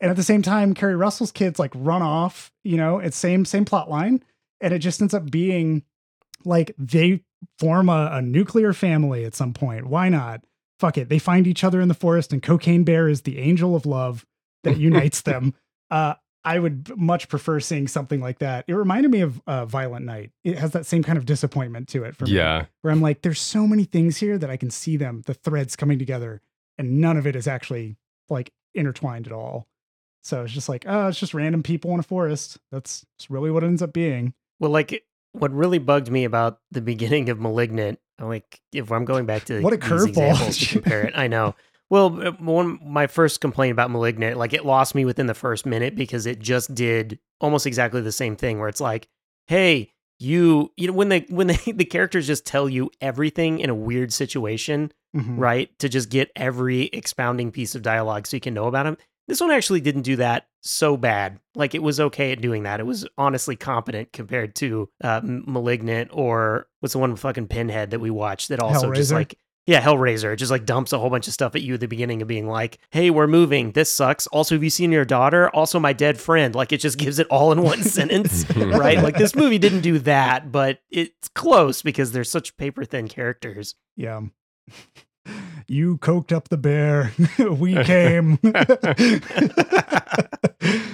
And at the same time, Keri Russell's kids like run off, you know, it's same, same plot line. And it just ends up being like they form a, a nuclear family at some point. Why not? Fuck it. They find each other in the forest, and Cocaine Bear is the angel of love that unites them. Uh, I would much prefer seeing something like that. It reminded me of uh, Violent Night. It has that same kind of disappointment to it for me. Yeah. Where I'm like, there's so many things here that I can see them, the threads coming together, and none of it is actually like intertwined at all. So it's just like, oh, it's just random people in a forest. That's, that's really what it ends up being. Well, like what really bugged me about the beginning of *Malignant*, like if I'm going back to What a curveball. to compare it, I know. Well, uh, one my first complaint about *Malignant*, like it lost me within the first minute because it just did almost exactly the same thing, where it's like, hey, you, you know, when they when they the characters just tell you everything in a weird situation, Mhm. right? To just get every expounding piece of dialogue so you can know about them. This one actually didn't do that so bad. Like it was okay at doing that. It was honestly competent compared to uh, Malignant or what's the one with fucking Pinhead that we watched that also just like yeah, Hellraiser. It just like dumps a whole bunch of stuff at you at the beginning of being like, "Hey, we're moving. This sucks. Also, have you seen your daughter? Also, my dead friend." Like it just gives it all in one sentence, right? Like this movie didn't do that, but it's close because they're such paper thin characters. Yeah. You coked up the bear. we came.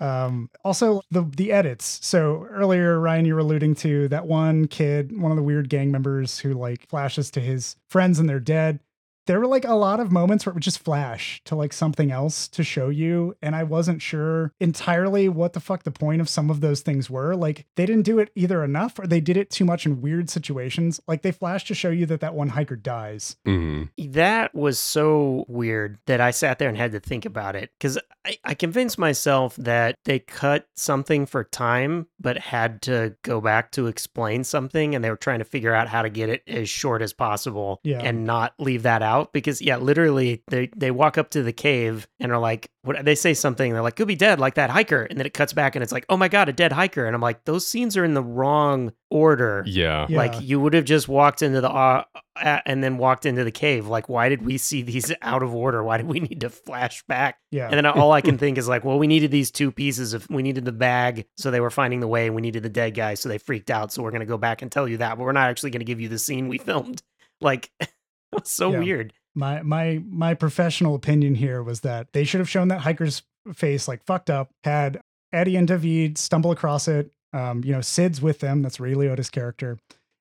um, also, the the edits. So earlier, Ryan, you were alluding to that one kid, one of the weird gang members who like flashes to his friends and they're dead. There were like a lot of moments where it would just flash to like something else to show you. And I wasn't sure entirely what the fuck the point of some of those things were. Like they didn't do it either enough or they did it too much in weird situations. Like they flash to show you that that one hiker dies. Mhm. That was so weird that I sat there and had to think about it because I, I convinced myself that they cut something for time, but had to go back to explain something, and they were trying to figure out how to get it as short as possible Yeah. and not leave that out. Because yeah, literally they they walk up to the cave and are like, what they say something, they're like, could be dead like that hiker, and then it cuts back and it's like, oh my god, a dead hiker, and I'm like, those scenes are in the wrong order. Yeah. Yeah. Like you would have just walked into the uh, uh, and then walked into the cave. Like why did we see these out of order? Why did we need to flash back? Yeah. And then all I can think is like, well, we needed these two pieces of we needed the bag, so they were finding the way, and we needed the dead guy, so they freaked out. So we're gonna go back and tell you that, but we're not actually gonna give you the scene we filmed. Like it was so Yeah. weird. my my my professional opinion here was that they should have shown that hiker's face like fucked up had eddie and david stumble across it um you know sid's with them that's ray liotta's character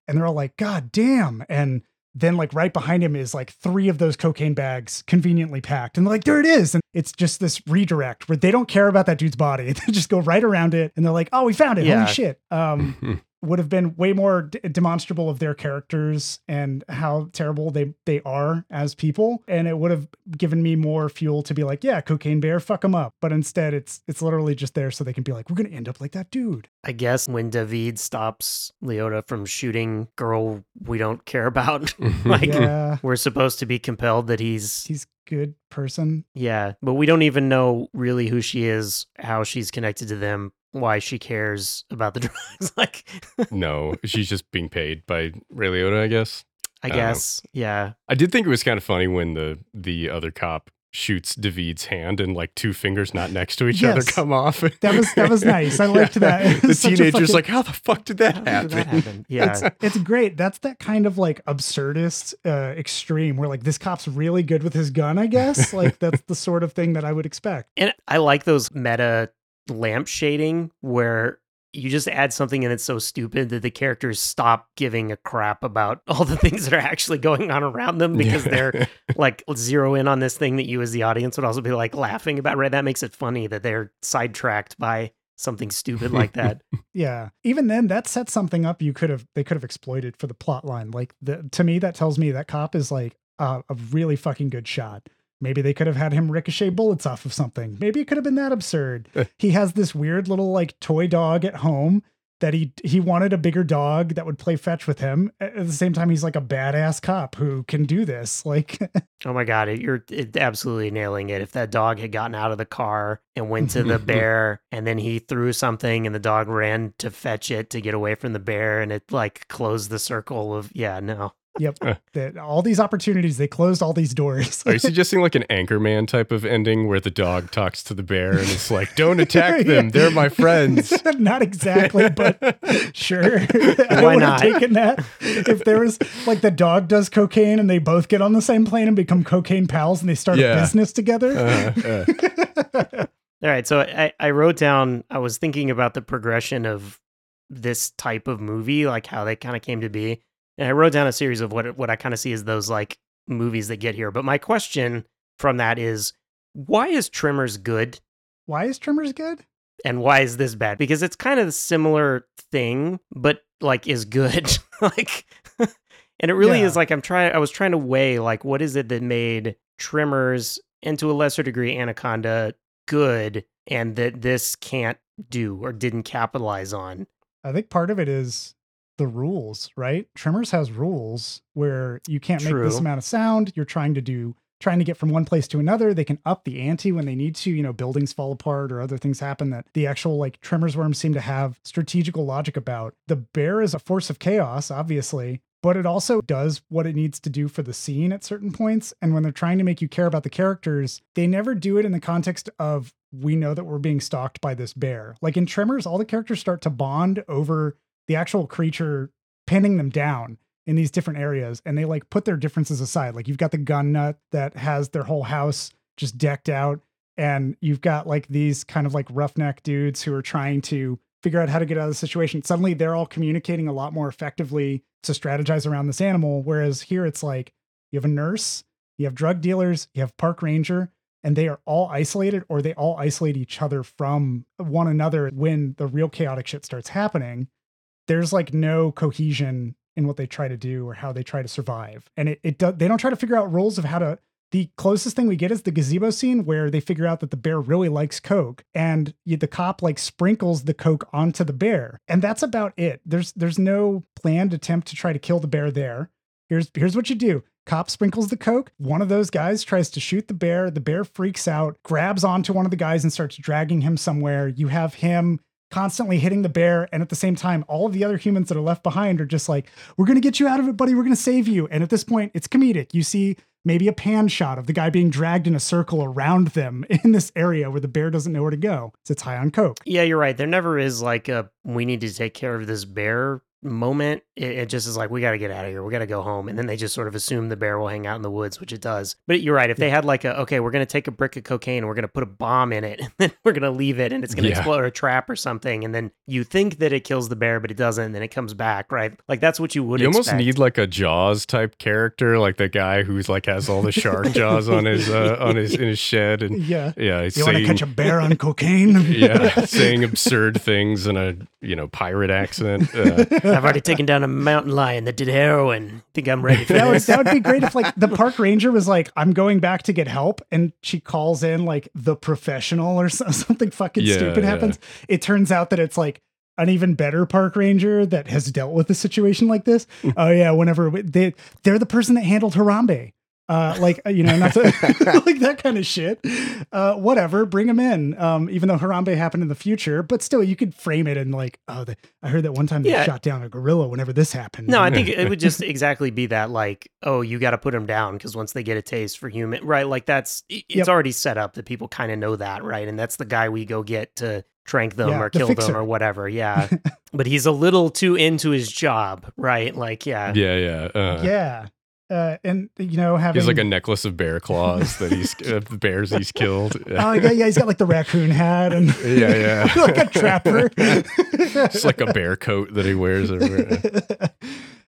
and they're all like god damn and then like right behind him is like three of those cocaine bags conveniently packed and they're like there it is and it's just this redirect where they don't care about that dude's body they just go right around it and they're like oh we found it Yeah. holy shit um would have been way more d- demonstrable of their characters and how terrible they they are as people. And it would have given me more fuel to be like yeah cocaine bear fuck them up. But instead it's it's literally just there so they can be like we're gonna end up like that dude. I guess when David stops Liotta from shooting girl we don't care about, like yeah. we're supposed to be compelled that he's he's good person. Yeah, but we don't even know really who she is, how she's connected to them, why she cares about the drugs. like, no, she's just being paid by Ray Liotta, I guess. I I don't guess, yeah. I did think it was kind of funny when the the other cop shoots David's hand and like two fingers not next to each other come off. That was- that was nice. I liked that. The was such a teenager's fucking- like, how the fuck did that happen? did that happen? Yeah. it's great that's that kind of like absurdist uh extreme where like this cop's really good with his gun i guess like that's the sort of thing that i would expect And I like those meta lamp shading where you just add something and it's so stupid that the characters stop giving a crap about all the things that are actually going on around them because they're like zero in on this thing that you as the audience would also be like laughing about right that makes it funny that they're sidetracked by something stupid like that Yeah. Even then, that sets something up you could have they could have exploited for the plot line. Like the to me, that tells me that cop is like uh, a really fucking good shot. Maybe they could have had him ricochet bullets off of something. Maybe it could have been that absurd. he has this weird little like toy dog at home that he he wanted a bigger dog that would play fetch with him. At the same time, he's like a badass cop who can do this. Like, Oh my god, it, you're it, absolutely nailing it. If that dog had gotten out of the car and went to the bear, and then he threw something, and the dog ran to fetch it to get away from the bear, and it like closed the circle of yeah, no, yep, that all these opportunities they closed all these doors. Are you suggesting like an Anchorman type of ending where the dog talks to the bear and it's like, don't attack them, they're my friends? not exactly, but sure. I Why would not? have taken that. If there was like the dog does cocaine and they both get on the same plane and become cocaine pals and they start Yeah. a business together. Uh, uh, All right, so I, I wrote down. I was thinking about the progression of this type of movie, like how they kind of came to be, and I wrote down a series of what what I kind of see as those like movies that get here. But my question from that is, why is Tremors good? Why is Tremors good? and why is this bad? Because it's kind of a similar thing, but like is good. like and it really Yeah. is like I'm trying I was trying to weigh like what is it that made Tremors and to a lesser degree Anaconda good and that this can't do or didn't capitalize on. I think part of it is the rules, right? Tremors has rules where you can't make this amount of sound. You're trying to do trying to get from one place to another. They can up the ante when they need to, you know, buildings fall apart or other things happen that the actual like tremors worms seem to have strategical logic about. The bear is a force of chaos, obviously, but it also does what it needs to do for the scene at certain points. And when they're trying to make you care about the characters, they never do it in the context of we know that we're being stalked by this bear. Like in Tremors, all the characters start to bond over the actual creature pinning them down in these different areas and they like put their differences aside. Like you've got the gun nut that has their whole house just decked out and you've got like these kind of like roughneck dudes who are trying to figure out how to get out of the situation. Suddenly they're all communicating a lot more effectively to strategize around this animal whereas here it's like you have a nurse, you have drug dealers, you have park ranger and they are all isolated or they all isolate each other from one another when the real chaotic shit starts happening there's like no cohesion in what they try to do or how they try to survive. And it, it does, they don't try to figure out rules of how to. The closest thing we get is the gazebo scene where they figure out that the bear really likes Coke and the cop like sprinkles the Coke onto the bear. And that's about it. There's there's no planned attempt to try to kill the bear there. Here's here's what you do. Cop sprinkles the coke. One of those guys tries to shoot the bear. The bear freaks out, grabs onto one of the guys and starts dragging him somewhere. You have him constantly hitting the bear. And at the same time, all of the other humans that are left behind are just like, we're going to get you out of it, buddy. We're going to save you. And at this point, it's comedic. You see maybe a pan shot of the guy being dragged in a circle around them in this area where the bear doesn't know where to go. So it's high on coke. Yeah, you're right. There never is like a we need to take care of this bear moment. It, it just is like we got to get out of here. We got to go home, and then they just sort of assume the bear will hang out in the woods, which it does. But you're right. If they had like a okay, we're gonna take a brick of cocaine and we're gonna put a bomb in it, and then we're gonna leave it, and it's gonna Yeah. explode a trap or something, and then you think that it kills the bear, but it doesn't, and then it comes back, right? Like that's what you would. You almost need like a Jaws type character, like the guy who's like has all the shark jaws on his uh, on his in his shed, and Yeah. yeah, he's You want to catch a bear on cocaine? yeah, saying absurd things in a you know pirate accent. Uh, I've already taken down a mountain lion that did heroin. Think I'm ready for That would, that would be great if like the park ranger was like, I'm going back to get help. And she calls in like the professional or so- something fucking Yeah, stupid yeah. happens. It turns out that it's like an even better park ranger that has dealt with a situation like this. oh yeah. Whenever we- they, they're the person that handled Harambe. Uh, like, uh, you know, not to, like that kind of shit. Uh, whatever, bring him in. Um, even though Harambe happened in the future, but still you could frame it and like, oh, the, I heard that one time they Yeah. shot down a gorilla whenever this happened. No, I think it would just exactly be that like, oh, you got to put them down because once they get a taste for human, right? Like that's it's Yep. already set up that people kind of know that, right? And that's the guy we go get to trank them Yeah, or the kill them or whatever. Yeah, but he's a little too into his job, right? Like, yeah, yeah, yeah. Uh, yeah. Uh, and you know, He having has like a necklace of bear claws that he's uh, bears he's killed. oh yeah, yeah, he's got like the raccoon hat and yeah, yeah. like a trapper. It's like a bear coat that he wears. Over.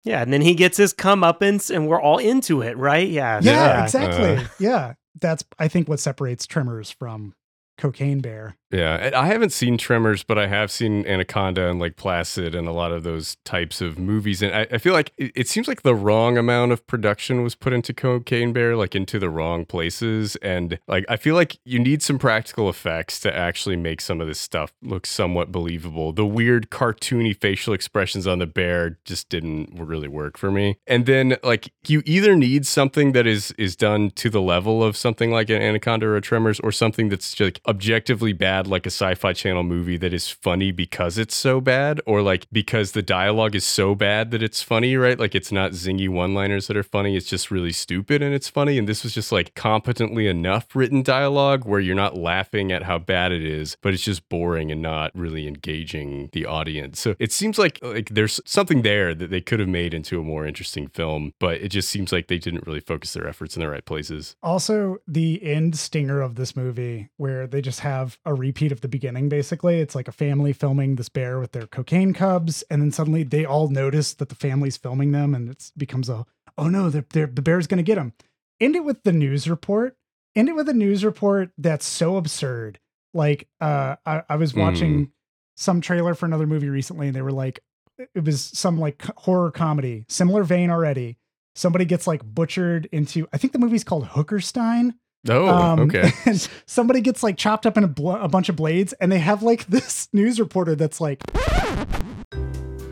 yeah. And then he gets his comeuppance, and we're all into it, right? Yeah, yeah, Yeah. exactly. Uh. yeah, that's I think what separates Tremors from Cocaine Bear. Yeah, I haven't seen Tremors, but I have seen Anaconda and Lake Placid and a lot of those types of movies. And I, I feel like it, it seems like the wrong amount of production was put into Cocaine Bear, like into the wrong places. And like, I feel like you need some practical effects to actually make some of this stuff look somewhat believable. The weird cartoony facial expressions on the bear just didn't really work for me. And then like, you either need something that is is done to the level of something like an Anaconda or Tremors, or something that's just like objectively bad, like a sci-fi channel movie that is funny because it's so bad, or like because the dialogue is so bad that it's funny, right? Like it's not zingy one-liners that are funny, it's just really stupid and it's funny. And this was just like competently enough written dialogue where you're not laughing at how bad it is, but it's just boring and not really engaging the audience. So it seems like like there's something there that they could have made into a more interesting film, but it just seems like they didn't really focus their efforts in the right places. Also, the end stinger of this movie, where they just have a repeat of the beginning, basically. It's like a family filming this bear with their cocaine cubs, and then suddenly they all notice that the family's filming them, and it becomes a, oh no, they're, they're, the bear's gonna get them. End it with the news report. End it with a news report that's so absurd. Like, uh, I, I was watching some trailer for another movie recently, and they were like, it was some like horror comedy, similar vein already. Somebody gets like butchered into, I think the movie's called Hookerstein. Oh, Um, okay. And somebody gets like chopped up in a, bl- a bunch of blades, and they have like this news reporter that's like,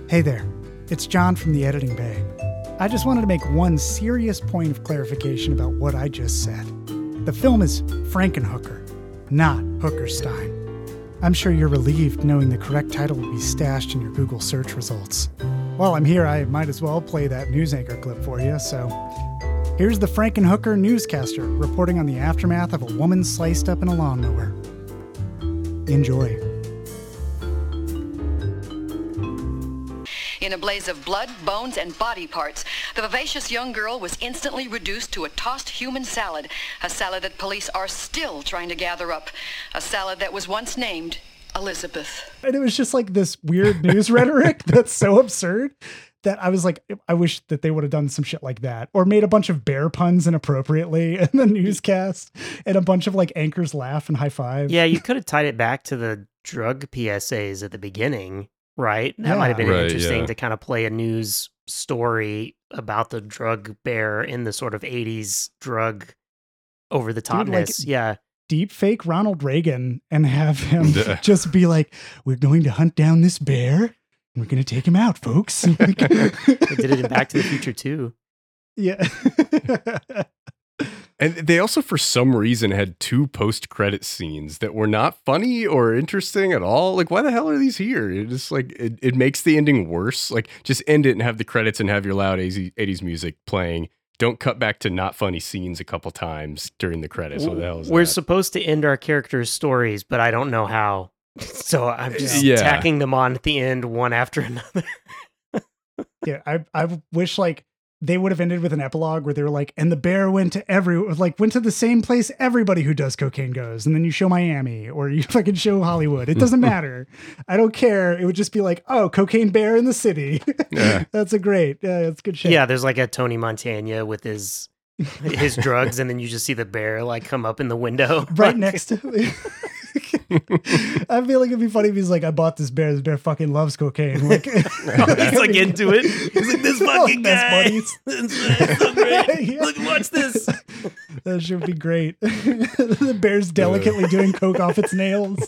"Hey there, it's John from the editing bay. I just wanted to make one serious point of clarification about what I just said. The film is Frankenhooker, not Hookerstein. I'm sure you're relieved knowing the correct title will be stashed in your Google search results. While I'm here, I might as well play that news anchor clip for you, so here's the Frankenhooker newscaster reporting on the aftermath of a woman sliced up in a lawnmower. Enjoy. In a blaze of blood, bones, and body parts, the vivacious young girl was instantly reduced to a tossed human salad, a salad that police are still trying to gather up, a salad that was once named Elizabeth. And it was just like this weird news rhetoric that's so absurd that I was like, I wish that they would have done some shit like that or made a bunch of bear puns inappropriately in the newscast and a bunch of like anchors laugh and high five. Yeah, you could have tied it back to the drug PSAs at the beginning, right? That might have been Right, interesting yeah. to kind of play a news story about the drug bear in the sort of 80s drug over the Dude, like, topness. yeah. Deep fake Ronald Reagan and have him Yeah. just be like, we're going to hunt down this bear and we're going to take him out, folks. Like- They did it in Back to the Future too. yeah. And they also, for some reason, had two post-credit scenes that were not funny or interesting at all. Like, why the hell are these here? It just like it, it makes the ending worse. Like, just end it and have the credits and have your loud 80s 80s music playing. Don't cut back to not funny scenes a couple times during the credits. What the hell is We're that? supposed to end our characters' stories, but I don't know how. So I'm just Yeah. tacking them on at the end one after another. Yeah, I I wish like they would have ended with an epilogue where they were like, and the bear went to every like went to the same place everybody who does cocaine goes, and then you show Miami or you fucking show Hollywood. It doesn't matter. I don't care. It would just be like, oh, cocaine bear in the city. Yeah. that's a great. Yeah, that's good shit. Yeah, there's like a Tony Montana with his his drugs, and then you just see the bear like come up in the window right next to. Me. I feel like it'd be funny if he's like, I bought this bear. This bear fucking loves cocaine. Like, He's oh, like into it. He's like, this fucking Best guy. buddies. It's so great. Yeah. Look, watch this. That should be great. the bear's delicately doing coke off its nails.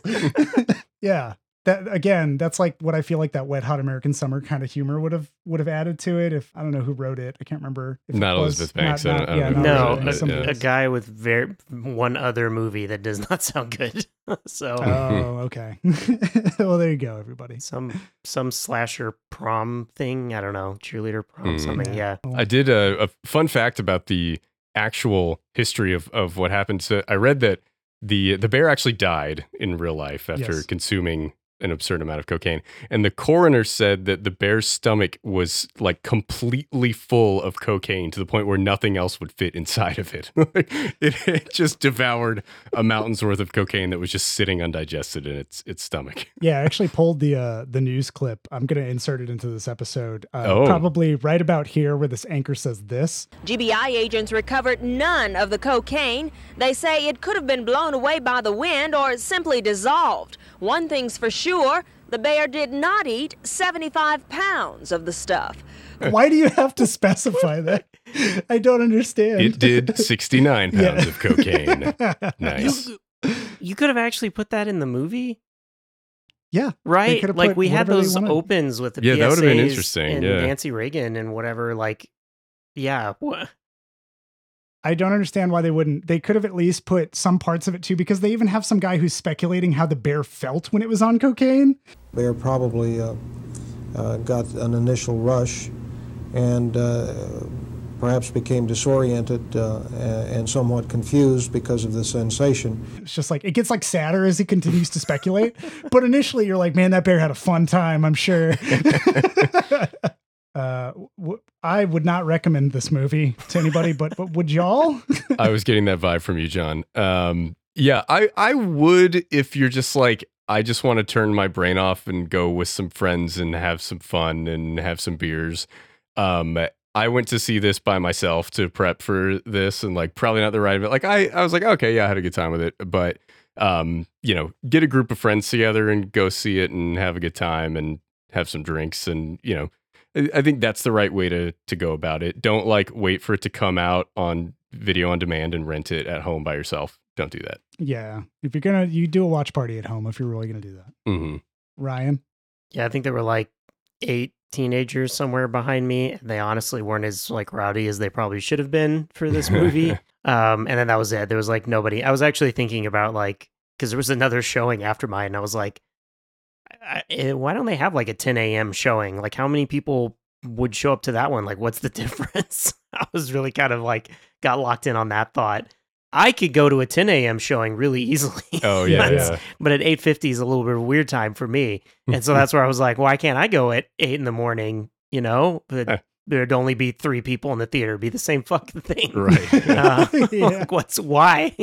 yeah. That again, that's like what I feel like that wet hot American summer kind of humor would have would have added to it if I don't know who wrote it. I can't remember. If it Not was- Elizabeth Banks. not- I not- don't- I yeah, don't not No, know. Elizabeth Banks, a, a guy with very one other movie that does not sound good. so Oh, okay. well, there you go, everybody. some some slasher prom thing. I don't know, cheerleader prom, Hmm. something. Yeah. I did a, a fun fact about the actual history of, of what happened. So I read that the the bear actually died in real life after Yes. consuming an absurd amount of cocaine, and the coroner said that the bear's stomach was like completely full of cocaine to the point where nothing else would fit inside of it. it, it just devoured a mountain's worth of cocaine that was just sitting undigested in its its stomach. Yeah, I actually pulled the uh the news clip. I'm gonna insert it into this episode. Uh, Oh. probably right about here where this anchor says this. GBI agents recovered none of the cocaine. They say it could have been blown away by the wind or simply dissolved. One thing's for sure the bear did not eat 75 pounds of the stuff. Why do you have to specify that? I don't understand. It did 69 pounds Yeah. of cocaine. Nice. You could have actually put that in the movie. Yeah, Right? Like we had those opens with the Yeah, that would've been interesting, And yeah. Nancy Reagan and whatever. Like, yeah. wha- I don't understand why they wouldn't. They could have at least put some parts of it too, because they even have some guy who's speculating how the bear felt when it was on cocaine. Bear probably uh, uh, got an initial rush and uh, perhaps became disoriented uh, and somewhat confused because of the sensation. It's just like it gets like sadder as he continues to speculate. but initially, you're like, man, that bear had a fun time. I'm sure. I would not recommend this movie to anybody, but, but would y'all? I was getting that vibe from you, John. Um, yeah, I I would if you're just like I just want to turn my brain off and go with some friends and have some fun and have some beers. Um, I went to see this by myself to prep for this and like probably not the right, but like I I was like okay, yeah, I had a good time with it, but um, you know, get a group of friends together and go see it and have a good time and have some drinks and you know I I think that's the right way to to go about it. Don't like wait for it to come out on video on demand and rent it at home by yourself. Don't do that. yeah, if you're gonna, you do a watch party at home if you're really gonna do that. hmm Ryan, Yeah, I think there were like eight teenagers somewhere behind me, and they honestly weren't as like rowdy as they probably should have been for this movie. um, and then that was it. There was like nobody. I was actually thinking about like because there was another showing after mine, and I was like, I, I, why don't they have like a 10 a.m. showing? Like, how many people would show up to that one? Like, what's the difference? I was really kind of like got locked in on that thought. I could go to a 10 a.m. showing really easily. Oh yeah, yeah. but at 8.50 is a little bit of a weird time for me and so that's where i was like why can't i go at 8 in the morning you know but there'd only be three people in the theater It'd be the same fucking thing Right. uh, Yeah. like what's why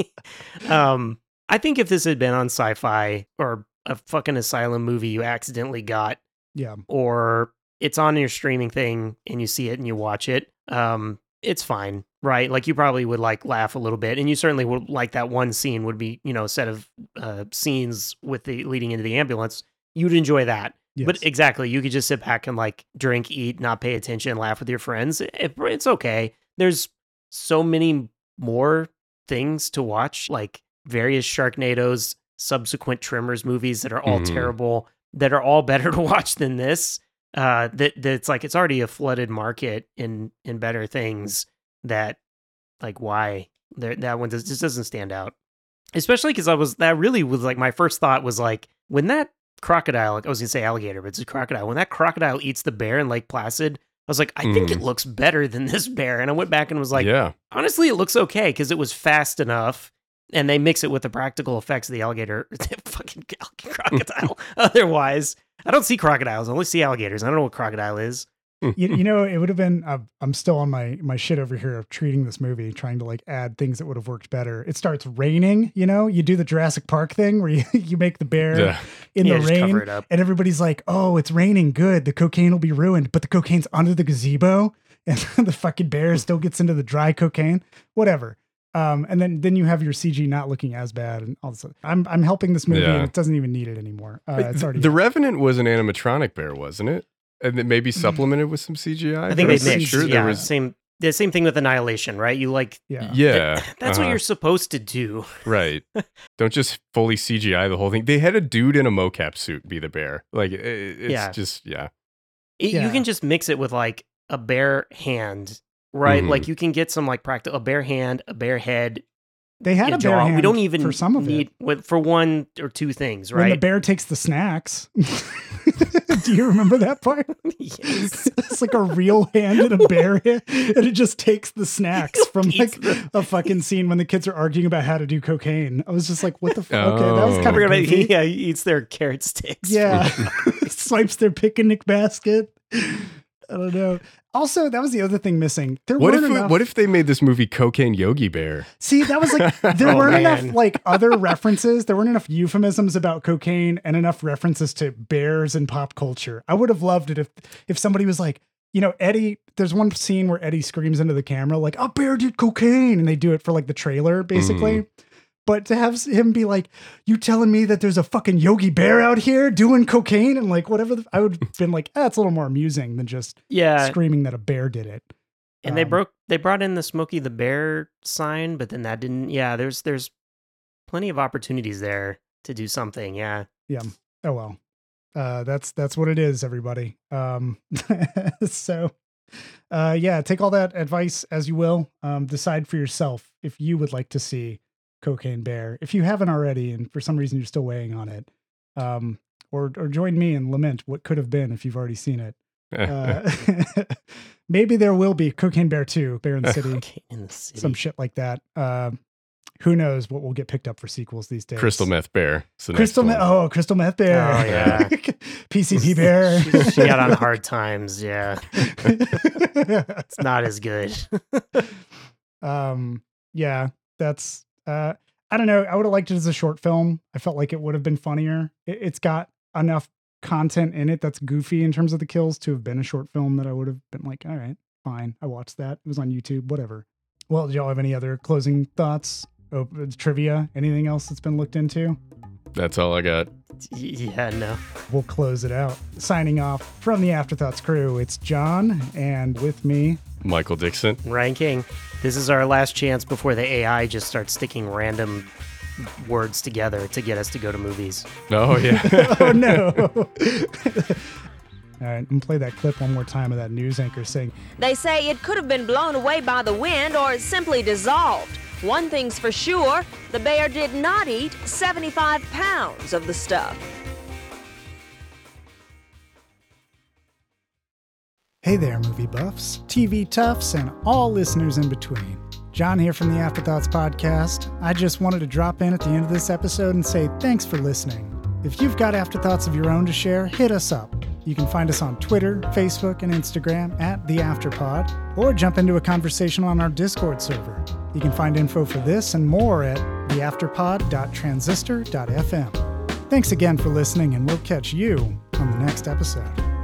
um i think if this had been on sci-fi or a fucking asylum movie you accidentally got Yeah. or it's on your streaming thing and you see it and you watch it, um, it's fine, right? Like you probably would like laugh a little bit, and you certainly would like that one scene would be, you know, a set of uh, scenes with the leading into the ambulance. You'd enjoy that, but exactly, you could just sit back and like drink, eat, not pay attention, laugh with your friends. It, it's okay. There's so many more things to watch, like various Sharknadoes, subsequent Tremors movies that are all Mhm. terrible, that are all better to watch than this. Uh, that that's like it's already a flooded market in in better things. That like why there that one does, just doesn't stand out, especially because I was that really was like my first thought was like when that crocodile, like I was gonna say alligator, but it's a crocodile. When that crocodile eats the bear in Lake Placid, I was like, I think it Mhm. looks better than this bear. And I went back and was like, yeah. honestly, it looks okay because it was fast enough. And they mix it with the practical effects of the alligator, fucking crocodile. Otherwise, I don't see crocodiles. I only see alligators. I don't know what crocodile is. you, you know, it would have been. Uh, I'm still on my my shit over here of treating this movie, trying to like add things that would have worked better. It starts raining. You know, you do the Jurassic Park thing where you, you make the bear Yeah. in Yeah, the rain, cover it up. and everybody's like, "Oh, it's raining. Good. The cocaine will be ruined." But the cocaine's under the gazebo, and the fucking bear still gets into the dry cocaine. Whatever. Um, and then then you have your CG not looking as bad, and all this. I'm I'm helping this movie, Yeah. and it doesn't even need it anymore. Uh, it's the- already the Revenant was an animatronic bear, wasn't it? And then maybe supplemented with some CGI. I think they pretty mixed. Sure, yeah, there was. same. The same thing with Annihilation, right? You like yeah. Yeah, that's what uh-huh. you're supposed to do. right. Don't just fully CGI the whole thing. They had a dude in a mocap suit be the bear. Like it, it's Yeah. just yeah. It, You can just mix it with like a bare hand, right? Mhm. Like you can get some like practical a bare hand, a bare head, They had a a bear jaw. hand we don't even for some of need it. for one or two things, When the bear takes the snacks. Do you remember that part? yes. it's like a real hand and a bear hand, and it just takes the snacks from Eats like a fucking scene when the kids are arguing about how to do cocaine. I was just like, what the fuck? Okay, that was Oh. I kind of about, goofy. yeah, he eats their carrot sticks. Yeah. Swipes their picnic basket. I don't know. Also, that was the other thing missing. There What if weren't enough. what if they made this movie Cocaine Yogi Bear? See, that was like there Oh, weren't man. enough like other references. There weren't enough euphemisms about cocaine and enough references to bears and pop culture. I would have loved it if if somebody was like, you know, Eddie. There's one scene where Eddie screams into the camera like, "A bear did cocaine," and they do it for like the trailer, basically. Mm. But to have him be like, "You telling me that there's a fucking Yogi Bear out here doing cocaine?" and like whatever, the, I would have been like, "That's it's a little more amusing than just Yeah. screaming that a bear did it." And they Um, broke they brought in the Smokey the Bear sign, but then that didn't yeah, there's there's plenty of opportunities there to do something. Yeah. yeah oh well uh that's that's what it is everybody um so uh yeah take all that advice as you will um decide for yourself if you would like to see cocaine bear if you haven't already and for some reason you're still weighing on it um or or join me and lament what could have been if you've already seen it uh, maybe there will be cocaine bear 2 bear in the city Okay, in the city. some shit like that um who knows what will get picked up for sequels these days Crystal Meth Bear. is Crystal meth. one. Oh, crystal meth bear. Oh, yeah. PCP bear. she, she got on hard times, yeah. It's not as good. um. Yeah. That's. Uh. I don't know. I would have liked it as a short film. I felt like it would have been funnier. It, it's got enough content in it that's goofy in terms of the kills to have been a short film that I would have been like, all right, fine. I watched that. It was on YouTube. Whatever. Well, do y'all have any other closing thoughts? Oh, trivia? Anything else that's been looked into? That's all I got. yeah, no. we'll close it out. Signing off from the Afterthoughts crew, it's John, and with me, Michael Dixon. Ryan King. This is our last chance before the AI just starts sticking random words together to get us to go to movies. Oh yeah. oh no. All right, I'm gonna play that clip one more time of that news anchor saying, They say it could have been blown away by the wind or simply dissolved. One thing's for sure the bear did not eat 75 pounds of the stuff. Hey there, movie buffs, TV toughs, and all listeners in between. John here from the Afterthoughts Podcast. I just wanted to drop in at the end of this episode and say thanks for listening. If you've got afterthoughts of your own to share, hit us up. You can find us on Twitter, Facebook, and Instagram at The Afterpod, or jump into a conversation on our Discord server. You can find info for this and more at theafterpod.transistor.fm. Thanks again for listening, and we'll catch you on the next episode.